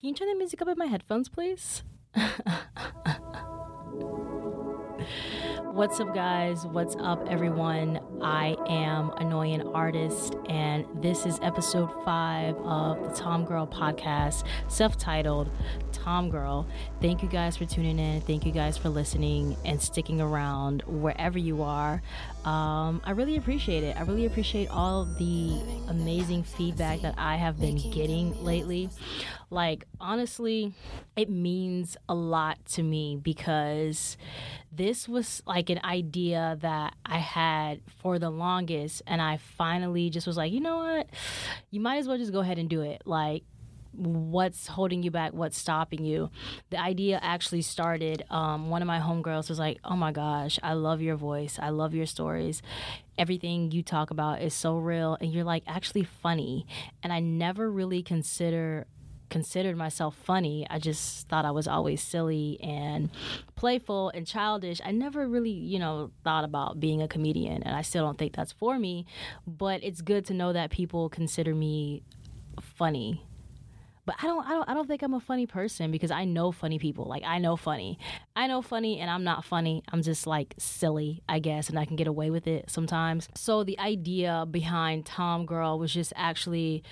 Can you turn the music up in my headphones, please? What's up, guys? What's up, everyone? I am Annoying Artist, and this is episode five of the Tom Girl podcast, self titled Tom Girl. Thank you guys for tuning in. Thank you guys for listening and sticking around wherever you are. Um, I really appreciate it. I really appreciate all the amazing feedback that I have been getting lately. Like, honestly, it means a lot to me because this was like an idea that I had for the longest. And I finally just was like, you know what? You might as well just go ahead and do it. Like, what's holding you back what's stopping you the idea actually started um, one of my homegirls was like oh my gosh i love your voice i love your stories everything you talk about is so real and you're like actually funny and i never really consider considered myself funny. I just thought I was always silly and playful and childish. I never really, you know, thought about being a comedian, and I still don't think that's for me. But it's good to know that people consider me funny. But I don't, I don't, I don't think I'm a funny person because I know funny people. Like I know funny, I know funny, and I'm not funny. I'm just like silly, I guess, and I can get away with it sometimes. So the idea behind Tom Girl was just actually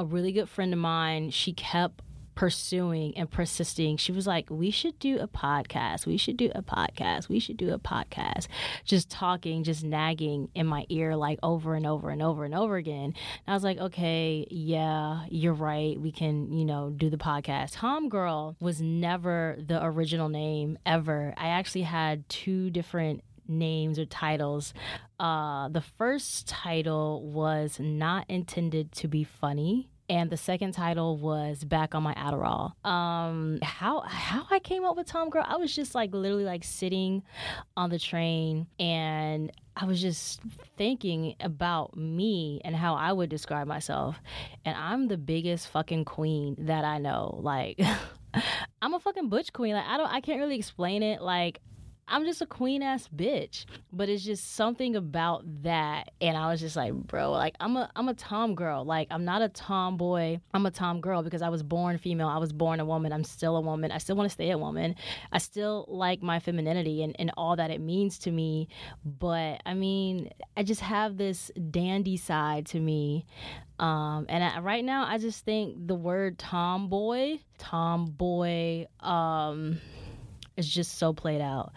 a really good friend of mine, she kept pursuing and persisting. She was like, We should do a podcast. We should do a podcast. We should do a podcast. Just talking, just nagging in my ear, like over and over and over and over again. And I was like, Okay, yeah, you're right. We can, you know, do the podcast. Tom Girl was never the original name ever. I actually had two different names or titles. Uh, the first title was not intended to be funny and the second title was back on my Adderall. Um, how how I came up with Tom Girl, I was just like literally like sitting on the train and I was just thinking about me and how I would describe myself. And I'm the biggest fucking queen that I know. Like I'm a fucking butch queen. Like I don't I can't really explain it. Like I'm just a queen ass bitch. But it's just something about that. And I was just like, bro, like I'm a I'm a tom girl. Like I'm not a tomboy. I'm a tom girl because I was born female. I was born a woman. I'm still a woman. I still want to stay a woman. I still like my femininity and, and all that it means to me. But I mean, I just have this dandy side to me. Um, and I, right now, I just think the word tomboy, tomboy, um, is just so played out.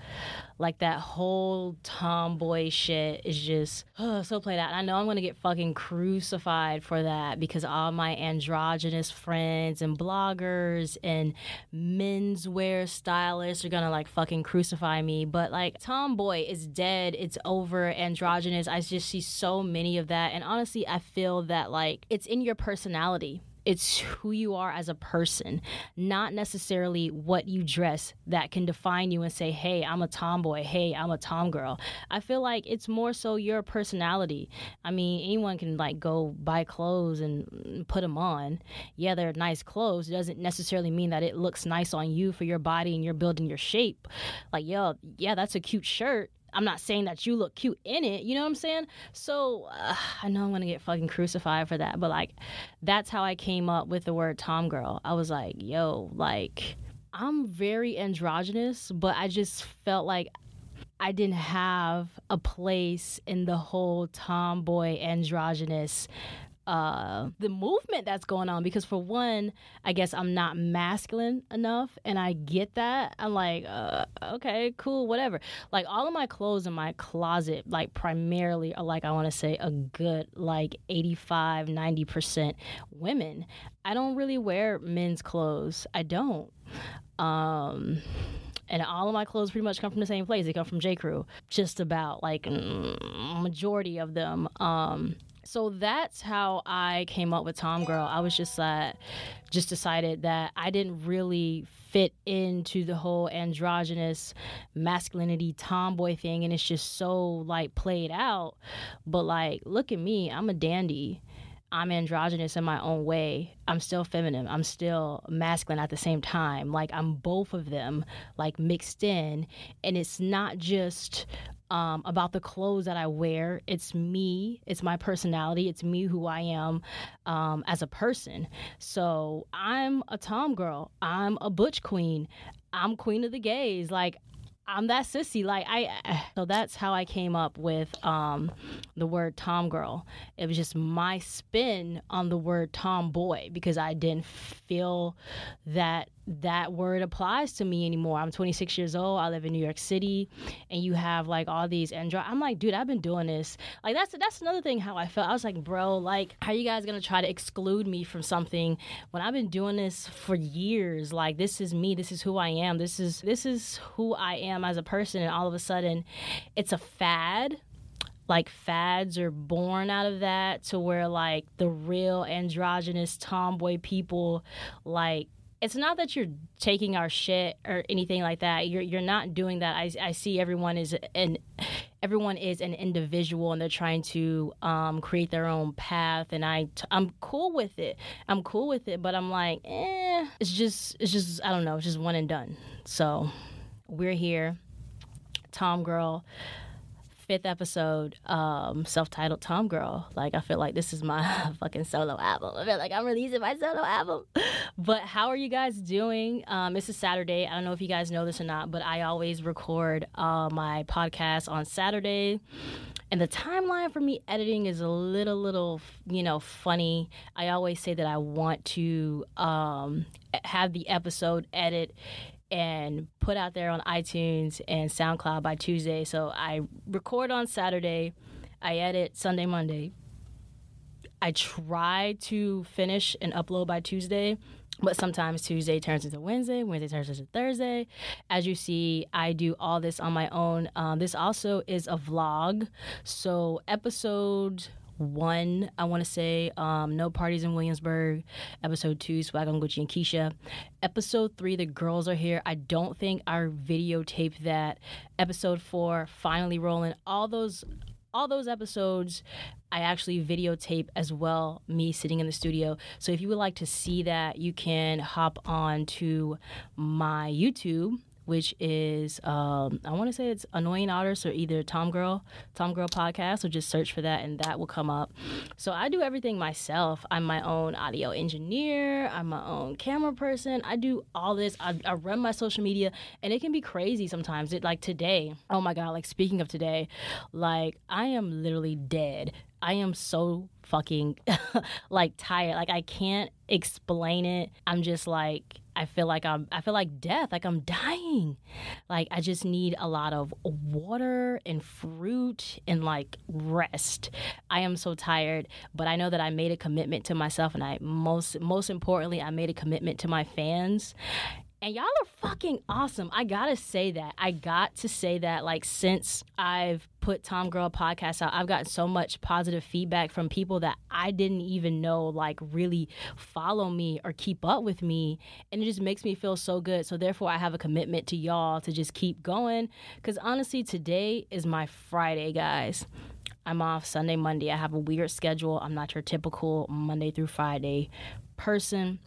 Like that whole tomboy shit is just oh, so played out. And I know I'm gonna get fucking crucified for that because all my androgynous friends and bloggers and menswear stylists are gonna like fucking crucify me. But like tomboy is dead. It's over. Androgynous. I just see so many of that. And honestly, I feel that like it's in your personality it's who you are as a person, not necessarily what you dress that can define you and say, hey, I'm a tomboy, hey, I'm a tom girl. I feel like it's more so your personality. I mean, anyone can like go buy clothes and put them on. Yeah, they're nice clothes. It doesn't necessarily mean that it looks nice on you for your body and you're building your shape. Like, yo, yeah, that's a cute shirt I'm not saying that you look cute in it. You know what I'm saying? So uh, I know I'm gonna get fucking crucified for that, but like, that's how I came up with the word Tom girl. I was like, yo, like, I'm very androgynous, but I just felt like I didn't have a place in the whole tomboy androgynous uh, the movement that's going on because for one i guess i'm not masculine enough and i get that i'm like uh, okay cool whatever like all of my clothes in my closet like primarily are like i want to say a good like 85 90% women i don't really wear men's clothes i don't um and all of my clothes pretty much come from the same place. They come from J. Crew, just about like mm, majority of them. Um, so that's how I came up with Tom Girl. I was just uh, just decided that I didn't really fit into the whole androgynous masculinity tomboy thing, and it's just so like played out. But like, look at me, I'm a dandy. I'm androgynous in my own way. I'm still feminine. I'm still masculine at the same time. Like I'm both of them, like mixed in. And it's not just um, about the clothes that I wear. It's me, it's my personality, it's me who I am um, as a person. So I'm a Tom girl, I'm a Butch queen, I'm queen of the gays. Like, I'm that sissy. Like I, so that's how I came up with um, the word Tom girl. It was just my spin on the word tomboy because I didn't feel that that word applies to me anymore. I'm 26 years old. I live in New York City, and you have like all these andro. I'm like, dude, I've been doing this. Like that's that's another thing how I felt. I was like, bro, like, how you guys gonna try to exclude me from something when I've been doing this for years? Like, this is me. This is who I am. This is this is who I am as a person. And all of a sudden, it's a fad like fads are born out of that to where like the real androgynous tomboy people like it's not that you're taking our shit or anything like that. You're you're not doing that. I, I see everyone is an everyone is an individual and they're trying to um, create their own path. And I I'm cool with it. I'm cool with it. But I'm like, eh, it's just it's just I don't know. It's just one and done. So we're here, Tom Girl fifth episode, um, self-titled Tom Girl. Like I feel like this is my fucking solo album. I feel like I'm releasing my solo album. But how are you guys doing? Um, this is Saturday. I don't know if you guys know this or not, but I always record uh, my podcast on Saturday. And the timeline for me editing is a little, little, you know, funny. I always say that I want to um, have the episode edit and put out there on iTunes and SoundCloud by Tuesday. So I record on Saturday, I edit Sunday, Monday. I try to finish and upload by Tuesday, but sometimes Tuesday turns into Wednesday, Wednesday turns into Thursday. As you see, I do all this on my own. Um, this also is a vlog. So, episode one, I want to say um, No Parties in Williamsburg. Episode two, Swag on Gucci and Keisha. Episode three, The Girls Are Here. I don't think I videotaped that. Episode four, Finally Rolling. All those all those episodes I actually videotape as well, me sitting in the studio. So if you would like to see that, you can hop on to my YouTube which is um, I want to say it's Annoying Artist or either Tom Girl, Tom Girl Podcast. So just search for that and that will come up. So I do everything myself. I'm my own audio engineer. I'm my own camera person. I do all this. I, I run my social media, and it can be crazy sometimes. It like today. Oh my god! Like speaking of today, like I am literally dead. I am so fucking like tired. Like I can't explain it. I'm just like I feel like I'm I feel like death, like I'm dying. Like I just need a lot of water and fruit and like rest. I am so tired, but I know that I made a commitment to myself and I most most importantly I made a commitment to my fans and y'all are fucking awesome. I gotta say that. I got to say that. Like since I've put Tom Girl podcast out, I've gotten so much positive feedback from people that I didn't even know like really follow me or keep up with me, and it just makes me feel so good. So therefore, I have a commitment to y'all to just keep going. Cause honestly, today is my Friday, guys. I'm off Sunday, Monday. I have a weird schedule. I'm not your typical Monday through Friday person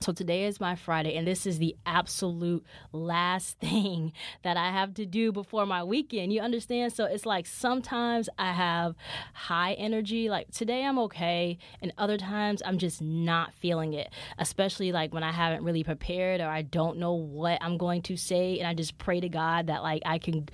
so today is my Friday, and this is the absolute last thing that I have to do before my weekend. You understand? So it's like sometimes I have high energy, like today I'm okay, and other times I'm just not feeling it, especially like when I haven't really prepared or I don't know what I'm going to say, and I just pray to God that like I can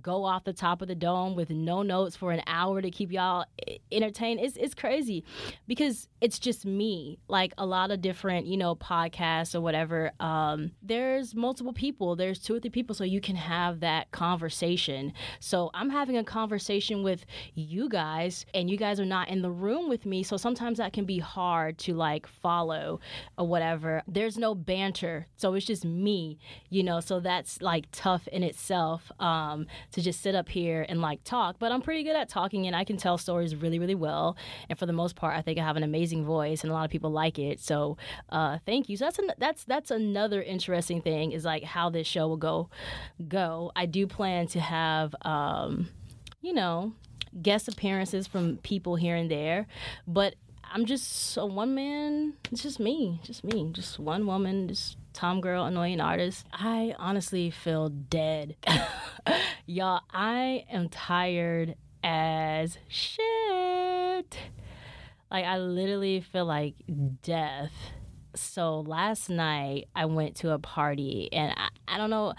go off the top of the dome with no notes for an hour to keep y'all entertained. It's, it's crazy because it's just me, like a lot of different, you know, podcasts or whatever, um, there's multiple people. There's two or three people, so you can have that conversation. So I'm having a conversation with you guys, and you guys are not in the room with me. So sometimes that can be hard to like follow or whatever. There's no banter, so it's just me, you know. So that's like tough in itself um, to just sit up here and like talk. But I'm pretty good at talking, and I can tell stories really, really well. And for the most part, I think I have an amazing voice, and a lot of people like it. So uh, thank thank you. So that's an, that's that's another interesting thing is like how this show will go go. I do plan to have um, you know guest appearances from people here and there, but I'm just a one man. It's just me, just me, just one woman, just Tom girl, annoying artist. I honestly feel dead. Y'all, I am tired as shit. Like, I literally feel like death. So last night I went to a party and I, I don't know.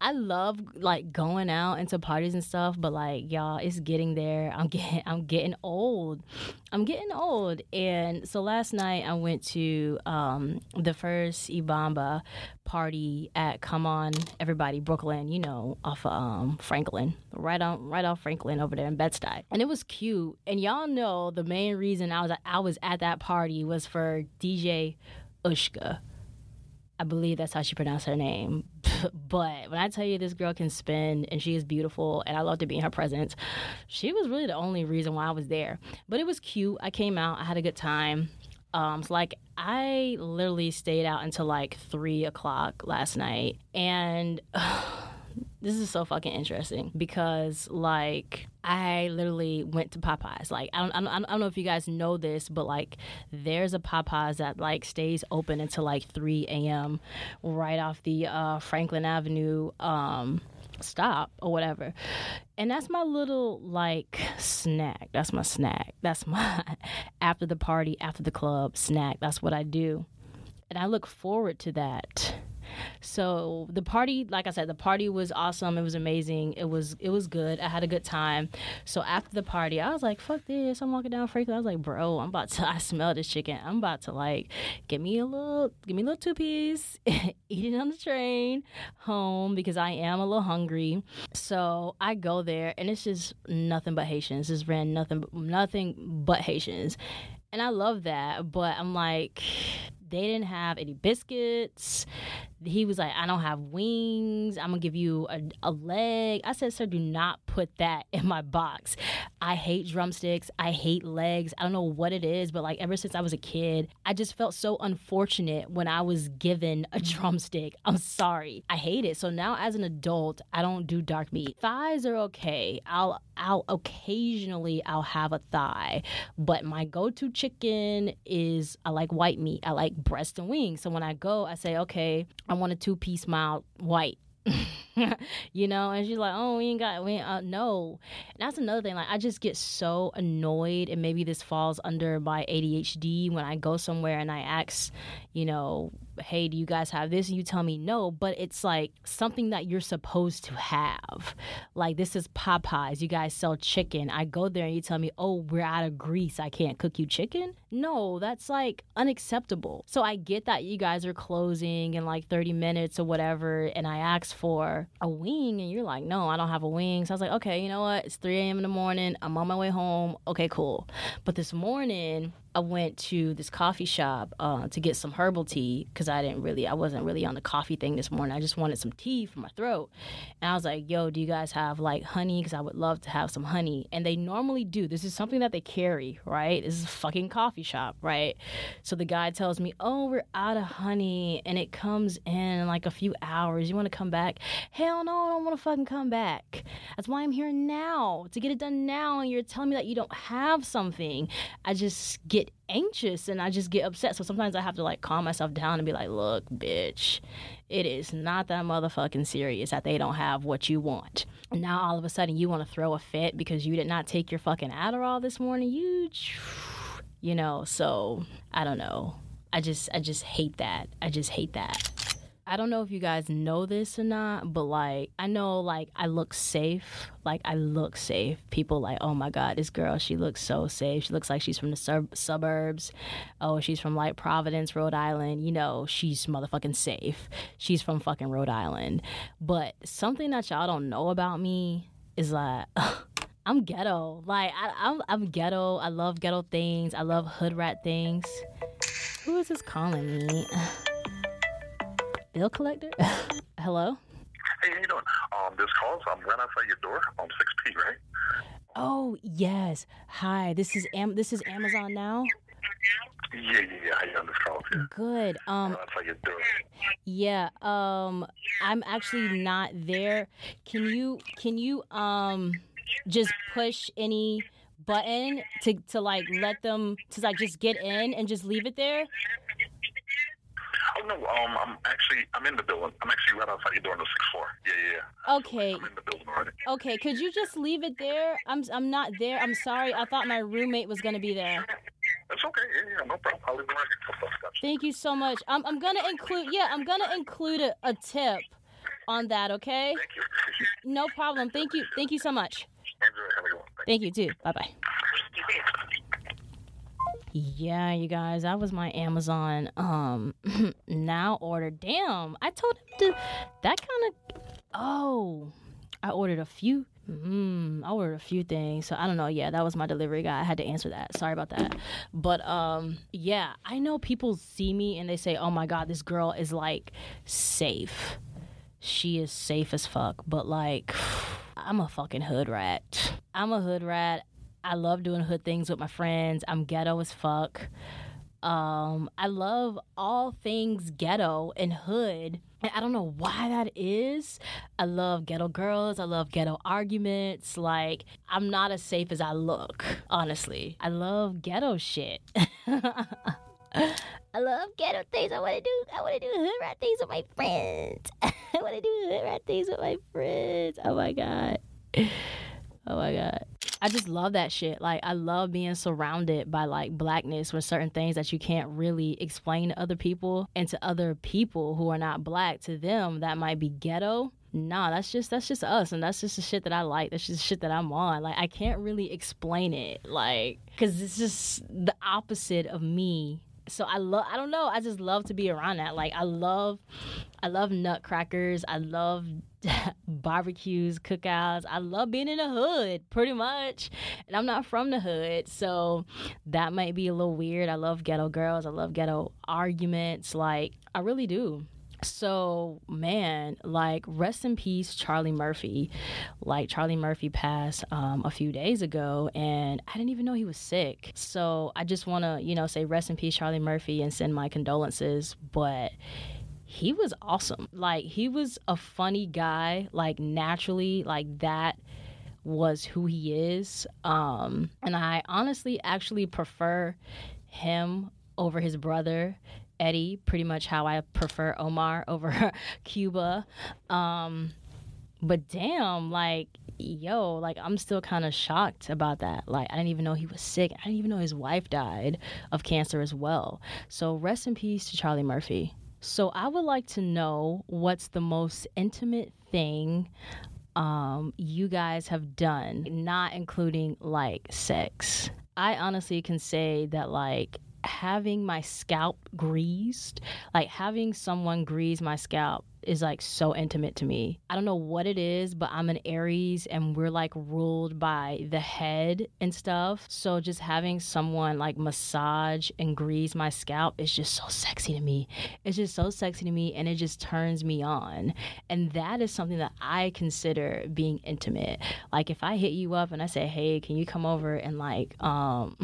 I love like going out into parties and stuff, but like y'all, it's getting there. I'm getting I'm getting old. I'm getting old. And so last night I went to um, the first Ibamba party at Come On Everybody Brooklyn, you know, off of um, Franklin, right on right off Franklin over there in Bed-Stuy. And it was cute. And y'all know the main reason I was I was at that party was for DJ Ushka. I believe that's how she pronounced her name. but when I tell you this girl can spin and she is beautiful and I love to be in her presence, she was really the only reason why I was there. But it was cute. I came out, I had a good time. Um, so like I literally stayed out until like three o'clock last night, and uh, this is so fucking interesting because like I literally went to Popeyes. Like I don't, I don't, I don't know if you guys know this, but like there's a Popeyes that like stays open until like 3 a.m. right off the uh, Franklin Avenue um, stop or whatever. And that's my little like snack. That's my snack. That's my after the party, after the club snack. That's what I do. And I look forward to that. So the party, like I said, the party was awesome. It was amazing. It was it was good. I had a good time. So after the party, I was like, "Fuck this!" I'm walking down Franklin. I was like, "Bro, I'm about to. I smell this chicken. I'm about to like get me a little, give me a little two piece, eat it on the train home because I am a little hungry." So I go there, and it's just nothing but Haitians. Just ran nothing, nothing but Haitians. And I love that, but I'm like, they didn't have any biscuits. He was like, I don't have wings. I'm gonna give you a, a leg. I said, Sir, do not put that in my box. I hate drumsticks. I hate legs. I don't know what it is, but like ever since I was a kid, I just felt so unfortunate when I was given a drumstick. I'm sorry. I hate it. So now as an adult, I don't do dark meat. Thighs are okay. I'll I'll occasionally I'll have a thigh, but my go-to chicken is I like white meat. I like breast and wings. So when I go, I say, okay, I want a two-piece mild white. you know, and she's like, "Oh, we ain't got, we ain't, uh, no." And that's another thing. Like, I just get so annoyed, and maybe this falls under my ADHD when I go somewhere and I ask, you know, hey, do you guys have this? And you tell me no, but it's like something that you're supposed to have. Like, this is Popeyes. You guys sell chicken. I go there and you tell me, oh, we're out of grease. I can't cook you chicken. No, that's like unacceptable. So I get that you guys are closing in like 30 minutes or whatever. And I ask for a wing and you're like, no, I don't have a wing. So I was like, okay, you know what? It's 3 a.m. in the morning. I'm on my way home. Okay, cool. But this morning, I went to this coffee shop uh, to get some herbal tea because I didn't really, I wasn't really on the coffee thing this morning. I just wanted some tea for my throat. And I was like, yo, do you guys have like honey? Because I would love to have some honey. And they normally do. This is something that they carry, right? This is a fucking coffee shop, right? So the guy tells me, oh, we're out of honey and it comes in like a few hours. You want to come back? Hell no, I don't want to fucking come back. That's why I'm here now to get it done now. And you're telling me that you don't have something. I just get get anxious and I just get upset. So sometimes I have to like calm myself down and be like, look, bitch, it is not that motherfucking serious that they don't have what you want. And now all of a sudden you want to throw a fit because you did not take your fucking Adderall this morning. You, you know, so I don't know. I just, I just hate that. I just hate that. I don't know if you guys know this or not, but like I know like I look safe. Like I look safe. People like, "Oh my god, this girl, she looks so safe. She looks like she's from the sub- suburbs. Oh, she's from like Providence, Rhode Island. You know, she's motherfucking safe. She's from fucking Rhode Island." But something that y'all don't know about me is like I'm ghetto. Like I, I'm, I'm ghetto. I love ghetto things. I love hood rat things. Who is this calling me? Bill collector? Hello? Hey, how you doing? Um, this call, I'm right outside your door on 6P, right? Oh, yes. Hi, this is Am- this is Amazon now? Yeah, yeah, yeah. How you on this call? Yeah. Good. Um, right your door. Yeah, um, I'm actually not there. Can you, can you, um, just push any button to, to like let them, to like just get in and just leave it there? No, um, I'm actually I'm in the building. I'm actually right outside your door on the sixth floor. Yeah, yeah. yeah. Okay. I'm in the building already. Okay, could you just leave it there? I'm I'm not there. I'm sorry. I thought my roommate was gonna be there. It's okay. Yeah, yeah, no problem. I'll leave it right here. Thank you so much. I'm I'm gonna include yeah, I'm gonna include a, a tip on that, okay? Thank you. No problem. Thank you. Thank you so much. Enjoy. Have a good one. Thank Thank you too. Bye bye. Yeah, you guys, that was my Amazon um now order. Damn, I told him to that kind of oh, I ordered a few. Mm, I ordered a few things, so I don't know. Yeah, that was my delivery guy. I had to answer that. Sorry about that. But um, yeah, I know people see me and they say, "Oh my god, this girl is like safe." She is safe as fuck, but like, I'm a fucking hood rat. I'm a hood rat. I love doing hood things with my friends. I'm ghetto as fuck. Um, I love all things ghetto and hood. And I don't know why that is. I love ghetto girls. I love ghetto arguments. Like, I'm not as safe as I look, honestly. I love ghetto shit. I love ghetto things. I want to do. I want to do hood rat things with my friends. I want to do hood rat things with my friends. Oh my god. Oh my god. I just love that shit. Like I love being surrounded by like blackness with certain things that you can't really explain to other people and to other people who are not black to them that might be ghetto. Nah, that's just that's just us and that's just the shit that I like. That's just the shit that I'm on. Like I can't really explain it. Like cuz it's just the opposite of me. So I love I don't know, I just love to be around that. Like I love I love nutcrackers. I love barbecues, cookouts. I love being in the hood, pretty much. And I'm not from the hood, so that might be a little weird. I love ghetto girls. I love ghetto arguments. Like, I really do. So, man, like, rest in peace, Charlie Murphy. Like, Charlie Murphy passed um, a few days ago, and I didn't even know he was sick. So, I just want to, you know, say rest in peace, Charlie Murphy, and send my condolences. But he was awesome. Like he was a funny guy, like naturally, like that was who he is. Um and I honestly actually prefer him over his brother Eddie, pretty much how I prefer Omar over Cuba. Um but damn, like yo, like I'm still kind of shocked about that. Like I didn't even know he was sick. I didn't even know his wife died of cancer as well. So rest in peace to Charlie Murphy. So I would like to know what's the most intimate thing um, you guys have done, not including like sex. I honestly can say that like having my scalp greased, like having someone grease my scalp is like so intimate to me. I don't know what it is, but I'm an Aries and we're like ruled by the head and stuff. So just having someone like massage and grease my scalp is just so sexy to me. It's just so sexy to me and it just turns me on. And that is something that I consider being intimate. Like if I hit you up and I say, "Hey, can you come over and like um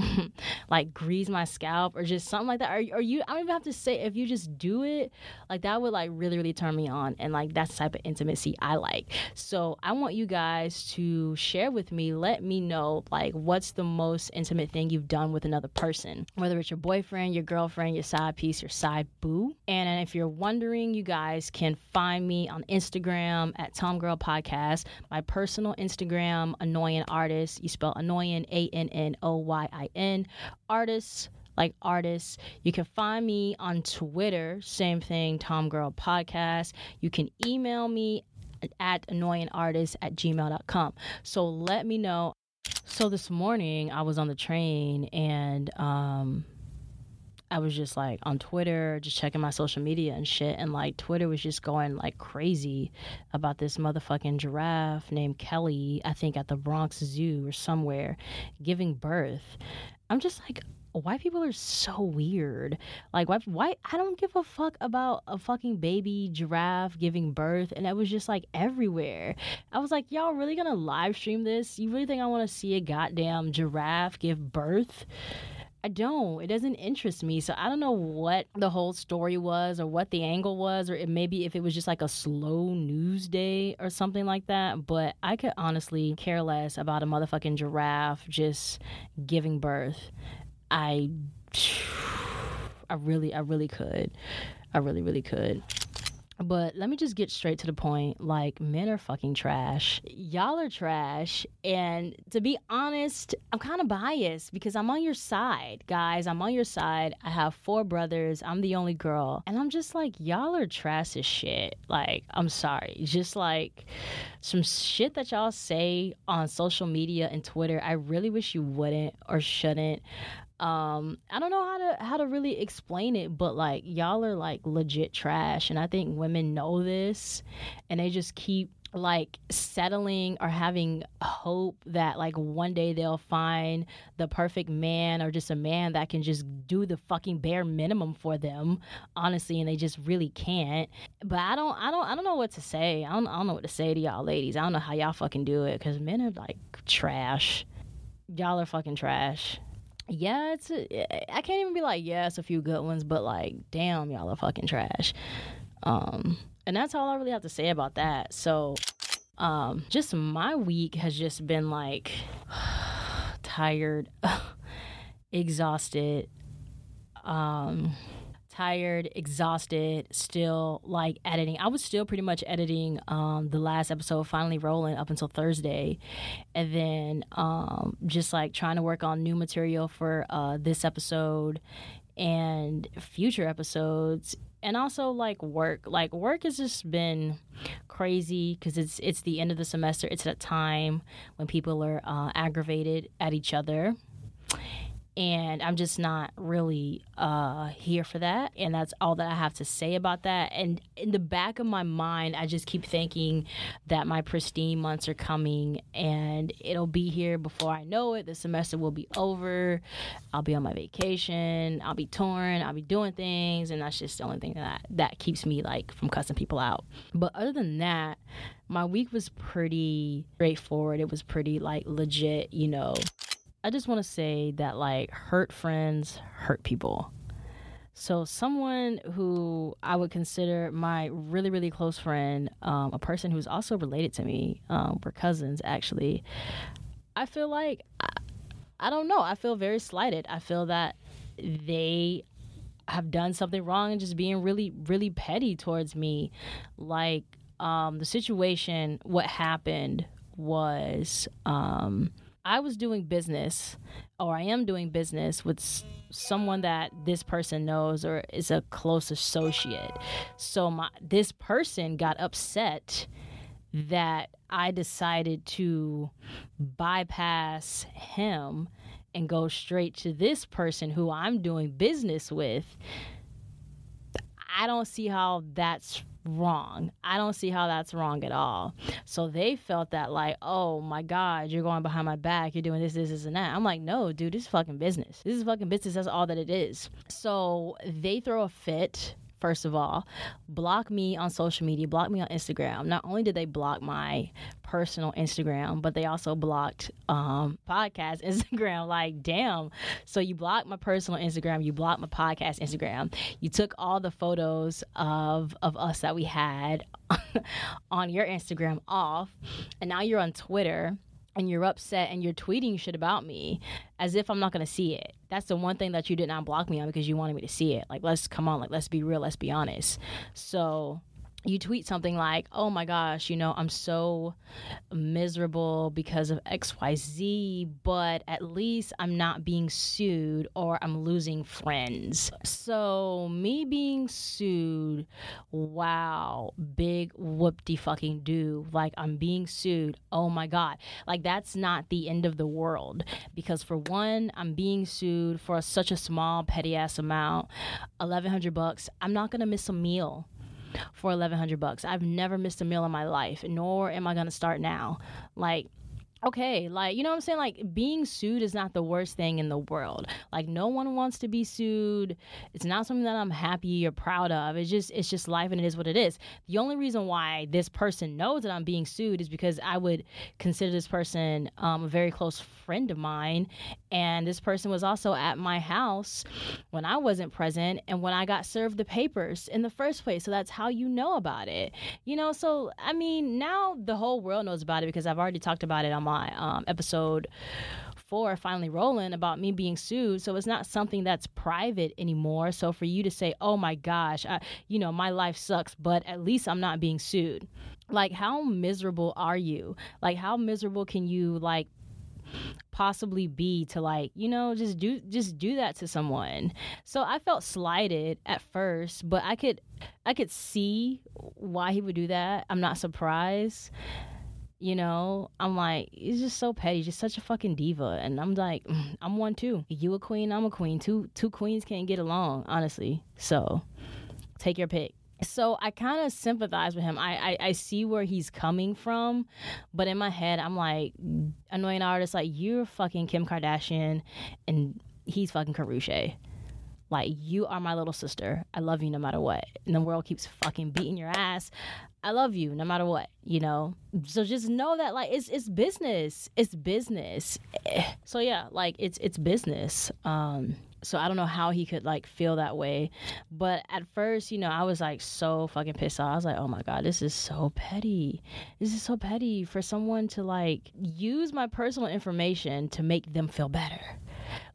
like grease my scalp or just something like that?" Or, or you I don't even have to say if you just do it, like that would like really really turn me on and like that's the type of intimacy I like. So I want you guys to share with me, let me know like what's the most intimate thing you've done with another person, whether it's your boyfriend, your girlfriend, your side piece, your side boo. And if you're wondering, you guys can find me on Instagram at Tom Girl Podcast, my personal Instagram, annoying artist. You spell annoying A N N O Y I N artists like artists. You can find me on Twitter, same thing, Tom Girl Podcast. You can email me at annoyingartist at gmail.com. So let me know. So this morning I was on the train and um I was just like on Twitter, just checking my social media and shit. And like Twitter was just going like crazy about this motherfucking giraffe named Kelly, I think at the Bronx Zoo or somewhere, giving birth. I'm just like, white people are so weird. Like why why I don't give a fuck about a fucking baby giraffe giving birth and it was just like everywhere. I was like, y'all really gonna live stream this? You really think I wanna see a goddamn giraffe give birth? I don't. It doesn't interest me. So I don't know what the whole story was or what the angle was, or it, maybe if it was just like a slow news day or something like that. But I could honestly care less about a motherfucking giraffe just giving birth. I I really I really could. I really, really could. But let me just get straight to the point. Like, men are fucking trash. Y'all are trash. And to be honest, I'm kind of biased because I'm on your side, guys. I'm on your side. I have four brothers. I'm the only girl. And I'm just like, y'all are trash as shit. Like, I'm sorry. Just like some shit that y'all say on social media and Twitter, I really wish you wouldn't or shouldn't um i don't know how to how to really explain it but like y'all are like legit trash and i think women know this and they just keep like settling or having hope that like one day they'll find the perfect man or just a man that can just do the fucking bare minimum for them honestly and they just really can't. But i don't i don't i don't know what to say. I don't, I don't know what to say to y'all ladies. I don't know how y'all fucking do it because men are like trash. Y'all are fucking trash yeah, it's a, I can't even be like, yeah, it's a few good ones, but like, damn, y'all are fucking trash. Um, and that's all I really have to say about that. So, um, just my week has just been like tired, exhausted, um, tired, exhausted, still like editing. I was still pretty much editing um, the last episode, finally rolling up until Thursday. And then um, just like trying to work on new material for uh, this episode and future episodes and also like work like work has just been crazy because it's it's the end of the semester it's a time when people are uh, aggravated at each other and I'm just not really uh, here for that. And that's all that I have to say about that. And in the back of my mind, I just keep thinking that my pristine months are coming and it'll be here before I know it. The semester will be over. I'll be on my vacation. I'll be torn. I'll be doing things. And that's just the only thing that, that keeps me like from cussing people out. But other than that, my week was pretty straightforward. It was pretty like legit, you know. I just want to say that like hurt friends hurt people. So someone who I would consider my really really close friend, um, a person who's also related to me, um, we're cousins actually. I feel like I, I don't know. I feel very slighted. I feel that they have done something wrong and just being really really petty towards me. Like um, the situation, what happened was. Um, I was doing business, or I am doing business with someone that this person knows or is a close associate. So my this person got upset that I decided to bypass him and go straight to this person who I'm doing business with. I don't see how that's wrong. I don't see how that's wrong at all. So they felt that like, oh my God, you're going behind my back, you're doing this, this, this, and that. I'm like, no, dude, this is fucking business. This is fucking business. That's all that it is. So they throw a fit first of all, block me on social media, block me on Instagram. Not only did they block my personal Instagram, but they also blocked um, podcast Instagram. Like, damn. So you blocked my personal Instagram, you blocked my podcast Instagram. You took all the photos of of us that we had on your Instagram off, and now you're on Twitter and you're upset and you're tweeting shit about me as if I'm not going to see it. That's the one thing that you did not block me on because you wanted me to see it. Like, let's come on, like, let's be real, let's be honest. So, you tweet something like, oh my gosh, you know, I'm so miserable because of XYZ, but at least I'm not being sued or I'm losing friends. So, me being sued, wow, big whoop de fucking do. Like, I'm being sued. Oh my God. Like, that's not the end of the world. Because, for one, I'm being sued for such a small, petty ass amount 1100 bucks. I'm not gonna miss a meal for 1100 bucks. I've never missed a meal in my life, nor am I going to start now. Like okay like you know what i'm saying? Like being sued is not the worst thing in the world. Like no one wants to be sued. It's not something that i'm happy or proud of. It's just it's just life and it is what it is. The only reason why this person knows that i'm being sued is because i would consider this person um, a very close friend of mine and this person was also at my house when i wasn't present and when i got served the papers in the first place so that's how you know about it you know so i mean now the whole world knows about it because i've already talked about it on my um, episode 4 finally rolling about me being sued. So it's not something that's private anymore. So for you to say, oh my gosh, I, you know, my life sucks, but at least I'm not being sued. Like, how miserable are you? Like, how miserable can you, like, possibly be to like you know just do just do that to someone. So i felt slighted at first but i could i could see why he would do that. I'm not surprised. You know i'm like he's just so petty just such a fucking diva. And i'm like mm, i'm one too. You a queen i'm a queen. Two two queens can't get along honestly. So take your pick so I kind of sympathize with him. I, I, I see where he's coming from, but in my head, I'm like, annoying artist, like you're fucking Kim Kardashian, and he's fucking Karrueche. Like you are my little sister. I love you no matter what. And the world keeps fucking beating your ass. I love you no matter what, you know. So just know that like it's it's business. It's business. So yeah, like it's it's business. Um so I don't know how he could like feel that way. But at first, you know, I was like so fucking pissed off. I was like, oh my God, this is so petty. This is so petty for someone to like use my personal information to make them feel better.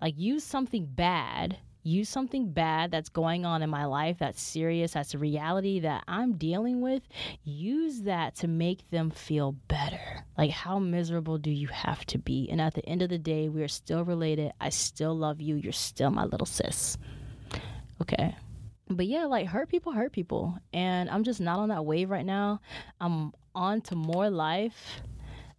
Like use something bad use something bad that's going on in my life that's serious, that's a reality that I'm dealing with, use that to make them feel better. Like, how miserable do you have to be? And at the end of the day, we are still related. I still love you. You're still my little sis. Okay. But yeah, like hurt people hurt people. And I'm just not on that wave right now. I'm on to more life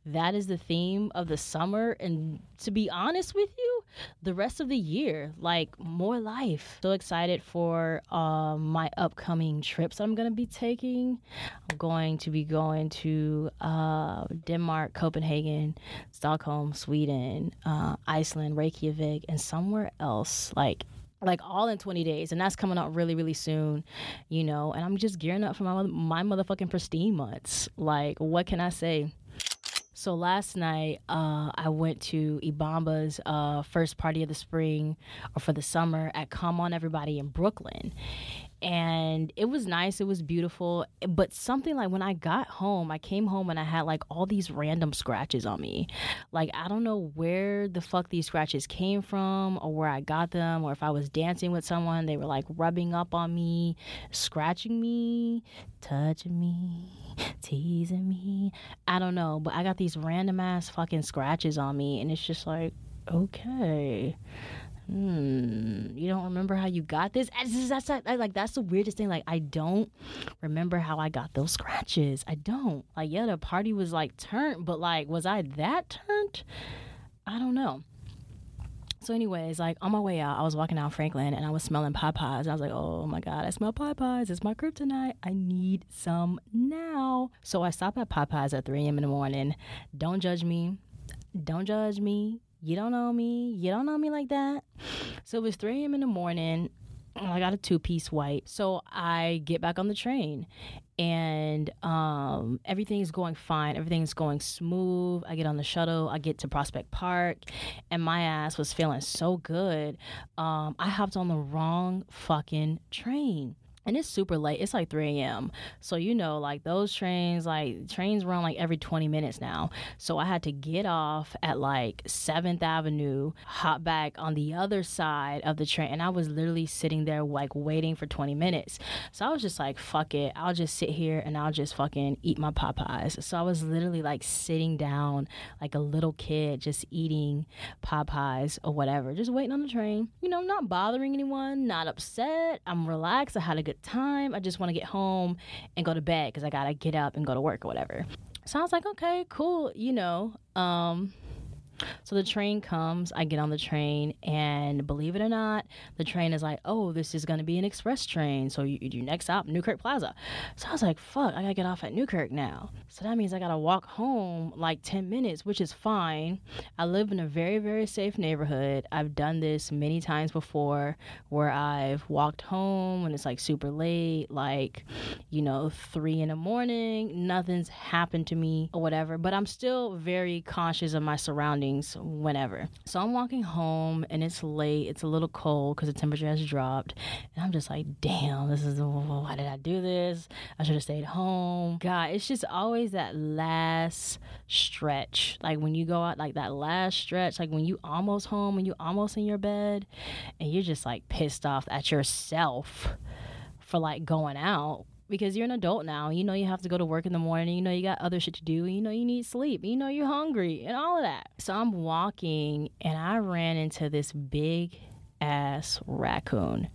that is the theme of the summer. And to be honest with you, the rest of the year, like more life. So excited for uh, my upcoming trips I'm going to be taking. I'm going to be going to uh, Denmark, Copenhagen, Stockholm, Sweden, uh, Iceland, Reykjavik, and somewhere else. Like like all in 20 days and that's coming out really really soon you know and i'm just gearing up for my my motherfucking pristine months like what can i say so last night, uh, I went to Ibamba's uh, first party of the spring or for the summer at Come On Everybody in Brooklyn and it was nice it was beautiful but something like when i got home i came home and i had like all these random scratches on me. Like i don't know where the fuck these scratches came from or where i got them or if i was dancing with someone they were like rubbing up on me scratching me touching me teasing me. I don't know but i got these random ass fucking scratches on me and it's just like okay hmm, you don't remember how you got this? That's, that's, like that's the weirdest thing. Like I don't remember how I got those scratches. I don't. Like yeah, the party was like turned, but like was I that turned? I don't know. So, anyways, like on my way out, I was walking down Franklin and I was smelling Popeyes. And I was like, oh my God, I smell Popeyes. It's my kryptonite. I need some now. So, I stopped at Popeyes at 3 a.m. in the morning. Don't judge me. Don't judge me you don't know me. You don't know me like that. So it was 3 a.m. in the morning. I got a two piece white. So I get back on the train and um, everything is going fine. Everything is going smooth. I get on the shuttle. I get to Prospect Park, and my ass was feeling so good. Um, I hopped on the wrong fucking train and it's super late. It's like 3 a.m. So, you know, like those trains, like trains run like every 20 minutes now. So I had to get off at like 7th Avenue, hop back on the other side of the train. And I was literally sitting there like waiting for 20 minutes. So I was just like, fuck it. I'll just sit here and I'll just fucking eat my Popeyes. So I was literally like sitting down like a little kid, just eating Popeyes or whatever, just waiting on the train. You know, not bothering anyone, not upset. I'm relaxed. I had a good time. I just want to get home and go to bed because I got to get up and go to work or whatever. So I was like, okay, cool, you know. Um, so the train comes, I get on the train, and believe it or not, the train is like, oh, this is going to be an express train. So you, you next stop, Newkirk Plaza. So I was like, fuck, I got to get off at Newkirk now. So that means I got to walk home like 10 minutes, which is fine. I live in a very, very safe neighborhood. I've done this many times before where I've walked home when it's like super late, like, you know, three in the morning. Nothing's happened to me or whatever, but I'm still very conscious of my surroundings whenever. So I'm walking home and it's late. It's a little cold because the temperature has dropped. And I'm just like, damn, this is, why did I do this? I should have stayed home. God, it's just always that last stretch. Like when you go out, like that last stretch, like when you almost home, when you almost in your bed and you're just like pissed off at yourself for like going out because you're an adult now. You know you have to go to work in the morning. You know you got other shit to do. You know you need sleep. You know you're hungry and all of that. So I'm walking and I ran into this big ass raccoon.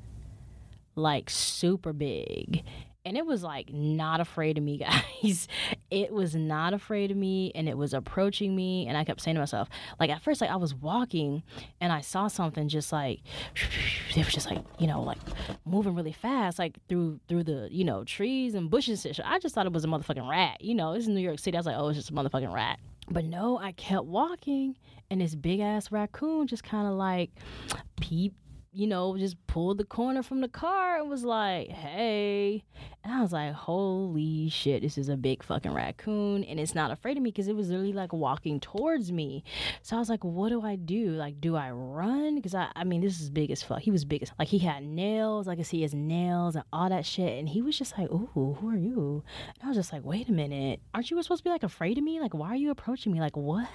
Like super big and it was like not afraid of me guys. It was not afraid of me and it was approaching me and i kept saying to myself like at first like i was walking and i saw something just like it was just like you know like moving really fast like through through the you know trees and bushes i just thought it was a motherfucking rat you know? This is new york city. I was like oh it's just a motherfucking rat. But no i kept walking and this big ass raccoon just kind of like peeped you know, just pulled the corner from the car and was like, hey. And I was like, holy shit, this is a big fucking raccoon. And it's not afraid of me because it was literally like walking towards me. So I was like, what do I do? Like, do I run? Because I, I mean, this is big as fuck. He was big as, like, he had nails. I could see his nails and all that shit. And he was just like, ooh, who are you? And I was just like, wait a minute. Aren't you supposed to be like afraid of me? Like, why are you approaching me? Like, what?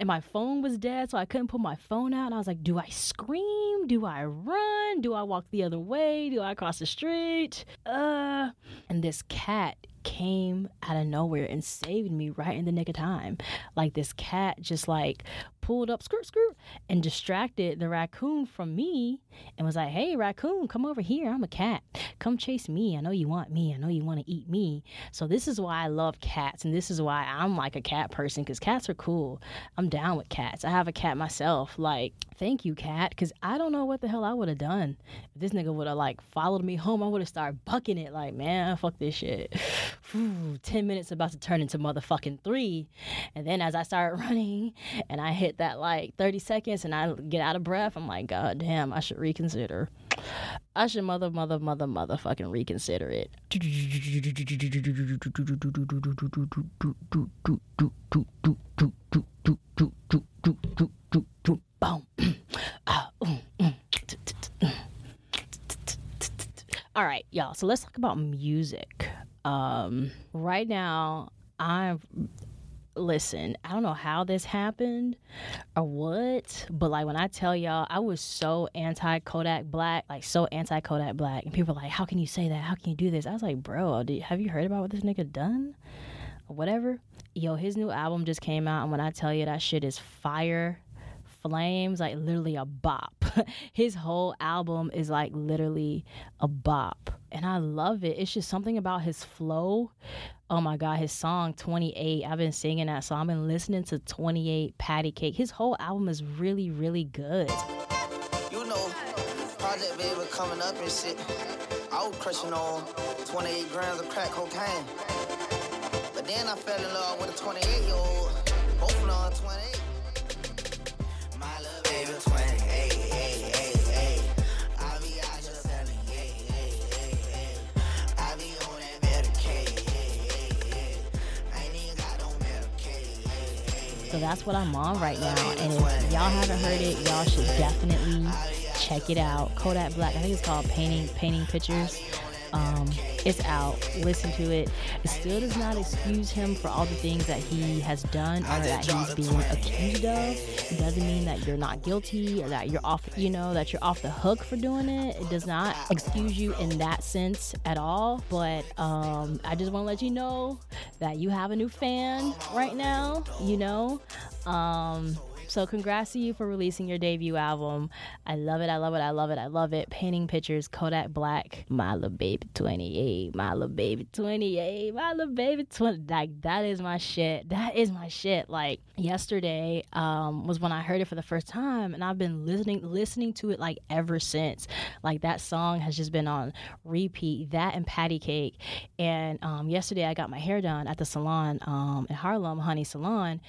And my phone was dead, so I couldn't put my phone out. And I was like, do I scream? Do I run? Do I walk the other way? Do I cross the street? Uh, and this cat came out of nowhere and saved me right in the nick of time. Like this cat just like pulled up, skirt, skirt, and distracted the raccoon from me and was like, hey, raccoon, come over here. I'm a cat. Come chase me. I know you want me. I know you want to eat me. So, this is why I love cats. And this is why I'm like a cat person because cats are cool. I'm down with cats. I have a cat myself. Like, thank you, cat, because I don't know what the hell I would have done. If this nigga would have like followed me home, I would have started bucking it like, man, fuck this shit. Whew, 10 minutes about to turn into motherfucking three. And then as I started running and I hit that like 30 seconds and I get out of breath, I'm like, God damn, I should reconsider. I should mother, mother, mother, motherfucking reconsider it. All right, y'all. So let's talk about music. Um, right now, I'm listen, I don't know how this happened or what, but like when I tell y'all, I was so anti Kodak Black, like so anti Kodak Black, and people were like, "How can you say that? How can you do this?" I was like, "Bro, have you heard about what this nigga done?" Or whatever. Yo, his new album just came out, and when I tell you that shit is fire, flames, like literally a bop. his whole album is like literally a bop, and I love it. It's just something about his flow. Oh my god his song 28 i've been singing that song. I've been listening to 28 patty cake. His whole album is really really good. You know project baby was coming up and shit. I was crushing on 28 grams of crack cocaine. But then i fell in love with a 28 year old that's what I'm on right now. And if y'all haven't heard it, y'all should definitely check it out. Kodak Black, I think it's called Painting Painting Pictures. Um, it's out. Listen to it. It still does not excuse him for all the things that he has done or that he's being accused of. It doesn't mean that you're not guilty or that you're off, you know, that you're off the hook for doing it. It does not excuse you in that sense at all. But um, I just want to let you know that you have a new fan right now, you know. Um, so congrats to you for releasing your debut album. I love it. I love it. I love it. I love it. Painting pictures, Kodak Black, my little baby 28, my little baby 28, my little baby 20. Like that is my shit. That is my shit. Like yesterday um, was when I heard it for the first time, and I've been listening listening to it like ever since. Like that song has just been on repeat. That and Patty Cake. And um, yesterday I got my hair done at the salon um, in Harlem, Honey Salon,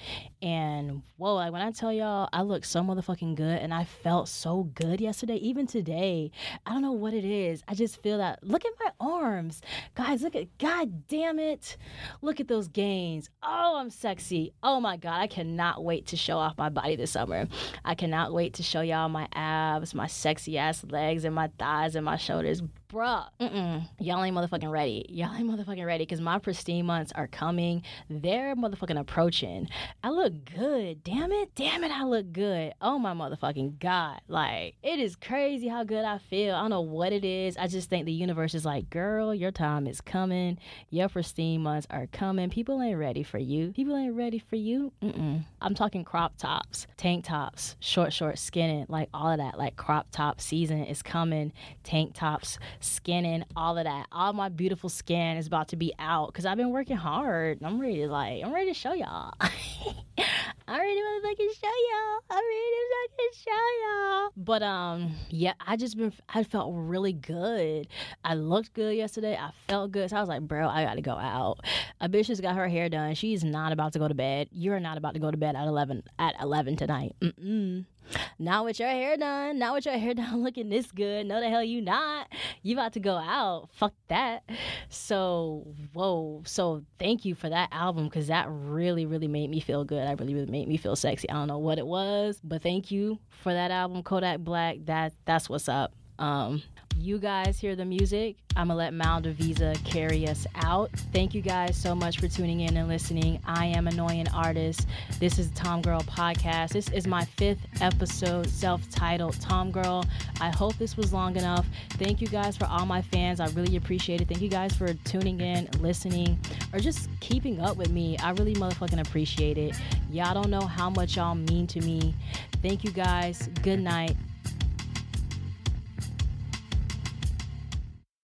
and whoa! Like when I tell y'all, I look so motherfucking good and I felt so good yesterday. Even today, I don't know what it is. I just feel that. Look at my arms. Guys, look at, god damn it. Look at those gains. Oh, I'm sexy. Oh my God. I cannot wait to show off my body this summer. I cannot wait to show y'all my abs, my sexy ass legs, and my thighs and my shoulders bruh, mm-mm, y'all ain't motherfucking ready. Y'all ain't motherfucking ready because my pristine months are coming. They're motherfucking approaching. I look good. Damn it. Damn it. I look good. Oh my motherfucking God. Like, it is crazy how good I feel. I don't know what it is. I just think the universe is like, girl, your time is coming. Your pristine months are coming. People ain't ready for you. People ain't ready for you. Mm-mm. I'm talking crop tops, tank tops, short, short skinning, like all of that. Like crop top season is coming. Tank tops skinning, all of that. All my beautiful skin is about to be out because I've been working hard. I'm ready to like, I'm ready to show y'all. I'm ready to fucking show y'all. I'm ready to fucking show y'all. But um, yeah, I just been, I felt really good. I looked good yesterday. I felt good. So I was like, bro, I gotta go out. A bitch just got her hair done. She's not about to go to bed. You're not about to go to bed at eleven at eleven tonight. Mm-mm. Not with your hair done. Not with your hair done looking this good. No, the hell you not. You about to go out. Fuck that. So, whoa. So, thank you for that album because that really, really made me feel good. I really, really made me feel sexy. I don't know what it was, but thank you for that album, Kodak Black. That that's what's up. Um, you guys hear the music. I'm gonna let Maldivisa carry us out. Thank you guys so much for tuning in and listening. I am Annoyin Artist. This is Tom Girl Podcast. This is my fifth episode, self-titled Tom Girl. I hope this was long enough. Thank you guys for all my fans. I really appreciate it. Thank you guys for tuning in, listening, or just keeping up with me. I really motherfucking appreciate it. Y'all don't know how much y'all mean to me. Thank you guys. Good night.